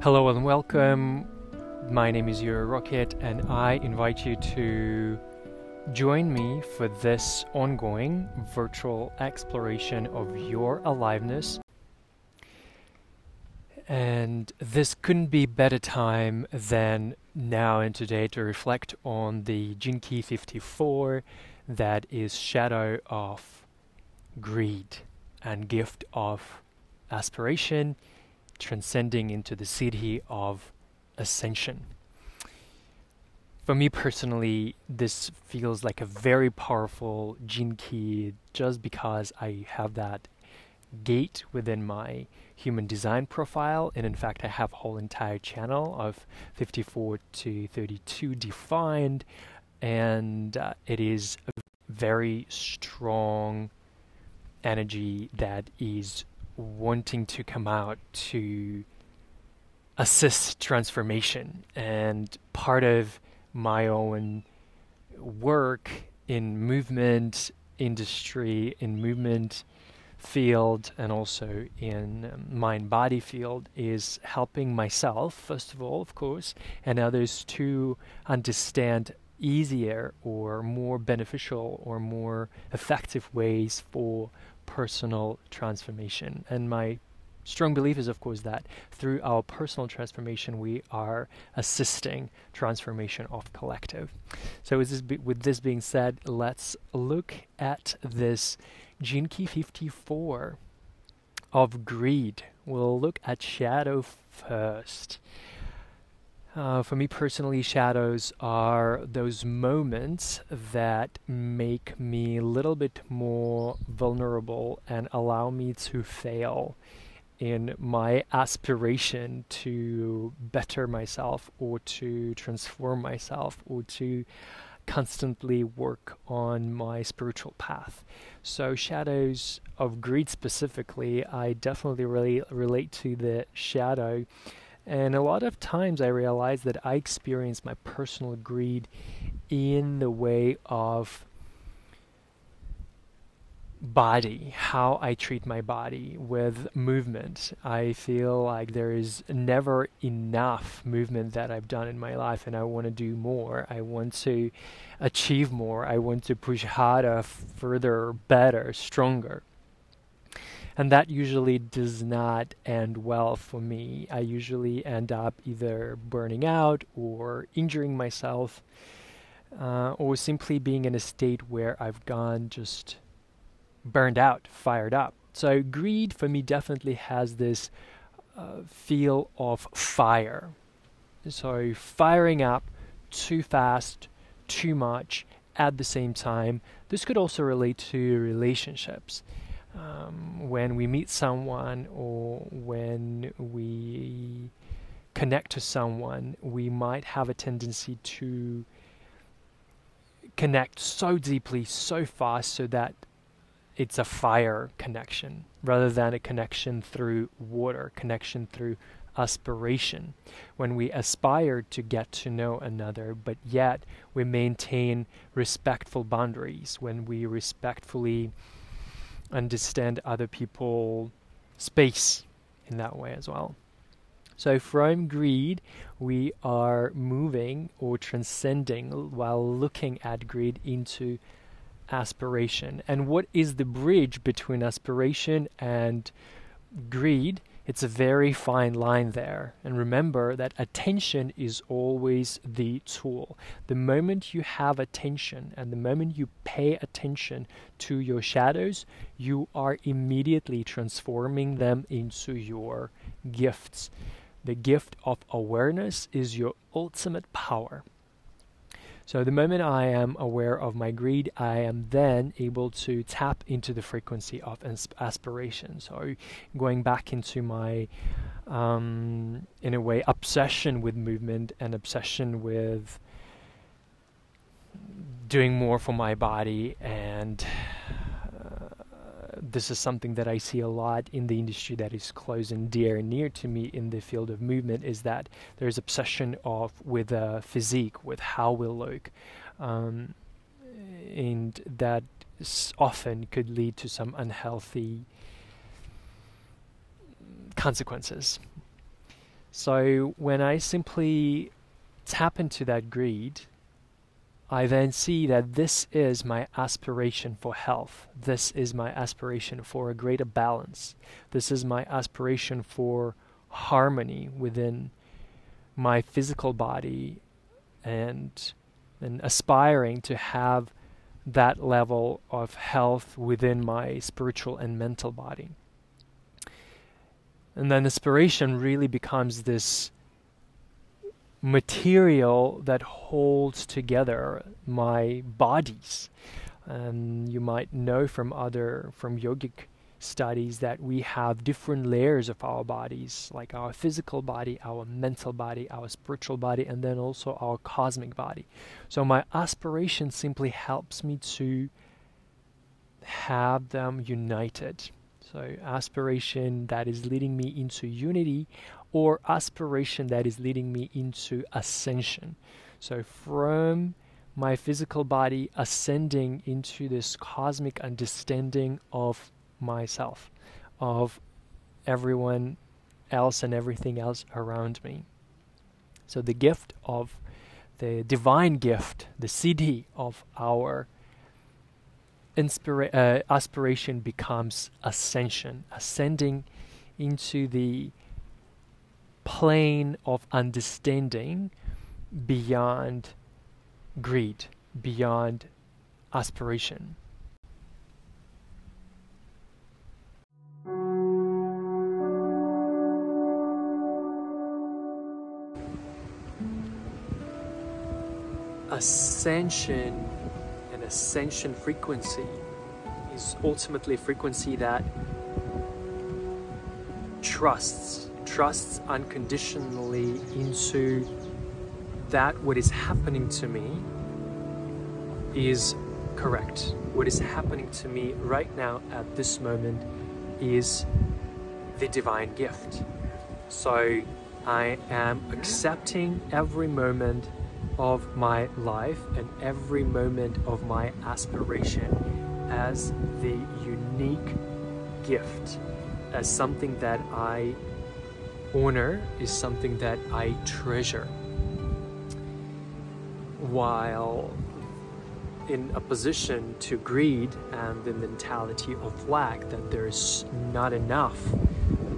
Hello and welcome. My name is Euro Rocket, and I invite you to join me for this ongoing virtual exploration of your aliveness. And this couldn't be better time than now and today to reflect on the Key 54 that is shadow of greed and gift of aspiration transcending into the siddhi of ascension. For me personally, this feels like a very powerful gene key just because I have that gate within my human design profile and in fact I have a whole entire channel of 54 to 32 defined and uh, it is a very strong energy that is wanting to come out to assist transformation. And part of my own work in movement industry, in movement field, and also in mind body field is helping myself, first of all, of course, and others to understand easier or more beneficial or more effective ways for personal transformation. And my strong belief is, of course, that through our personal transformation, we are assisting transformation of collective. So, with this, be- with this being said, let's look at this Key 54 of greed. We'll look at shadow first. Uh, for me personally, shadows are those moments that make me a little bit more vulnerable and allow me to fail in my aspiration to better myself or to transform myself or to constantly work on my spiritual path. So, shadows of greed specifically, I definitely really relate to the shadow and a lot of times I realize that I experience my personal greed in the way of body, how I treat my body with movement. I feel like there is never enough movement that I've done in my life, and I want to do more. I want to achieve more. I want to push harder, further, better, stronger and that usually does not end well for me. I usually end up either burning out or injuring myself, uh, or simply being in a state where I've gone just burned out, fired up. So, greed for me definitely has this uh, feel of fire. So, firing up too fast, too much at the same time. This could also relate to relationships um, when we meet someone or when we connect to someone, we might have a tendency to connect so deeply, so fast, so that it's a fire connection rather than a connection through water, connection through aspiration. When we aspire to get to know another, but yet we maintain respectful boundaries, when we respectfully understand other people space in that way as well. So from greed, we are moving or transcending while looking at greed into aspiration. And what is the bridge between aspiration and greed? It's a very fine line there. And remember that attention is always the tool. The moment you have attention and the moment you pay attention to your shadows, you are immediately transforming them into your gifts. The gift of awareness is your ultimate power. So the moment I am aware of my greed, I am then able to tap into the frequency of aspiration. So going back into my, um, in a way, obsession with movement and obsession with doing more for my body and this is something that I see a lot in the industry that is close and dear and near to me in the field of movement is that there's obsession of with uh, physique, with how we look, um, and that often could lead to some unhealthy consequences. So when I simply tap into that greed, I then see that this is my aspiration for health. This is my aspiration for a greater balance. This is my aspiration for harmony within my physical body and and aspiring to have that level of health within my spiritual and mental body. And then aspiration really becomes this material that holds together my bodies. And you might know from other, from yogic studies that we have different layers of our bodies, like our physical body, our mental body, our spiritual body, and then also our cosmic body. So my aspiration simply helps me to have them united. So aspiration that is leading me into unity or aspiration that is leading me into ascension. So from my physical body ascending into this cosmic understanding of myself, of everyone else and everything else around me. So the gift of the divine gift, the siddhi of our inspira- uh, aspiration becomes ascension, ascending into the plane of understanding beyond greed, beyond aspiration. ascension and ascension frequency is ultimately a frequency that trusts trusts unconditionally into that what is happening to me is correct. What is happening to me right now at this moment is the divine gift. So i am accepting every moment of my life and every moment of my aspiration as the unique gift, as something that I honor, is something that I treasure. While in opposition to greed and the mentality of lack, that there is not enough,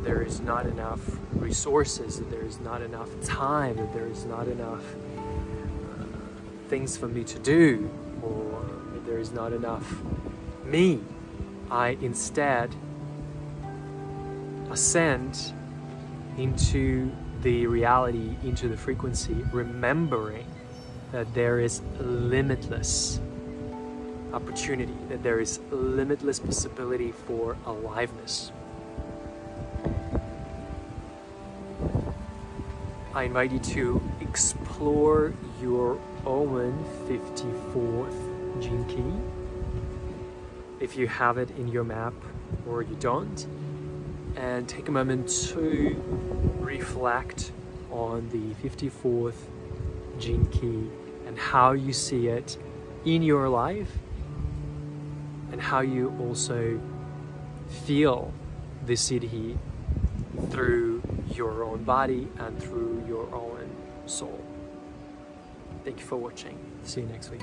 there is not enough resources, that there is not enough time, that there is not enough uh, things for me to do or there is not enough me. I instead ascend into the reality, into the frequency, remembering that there is limitless opportunity, that there is limitless possibility for aliveness. I invite you to explore your own 54th gene key if you have it in your map or you don't and take a moment to reflect on the 54th gene key and how you see it in your life and how you also feel the siddhi through your own body and through your own soul. Thank you for watching. See you next week.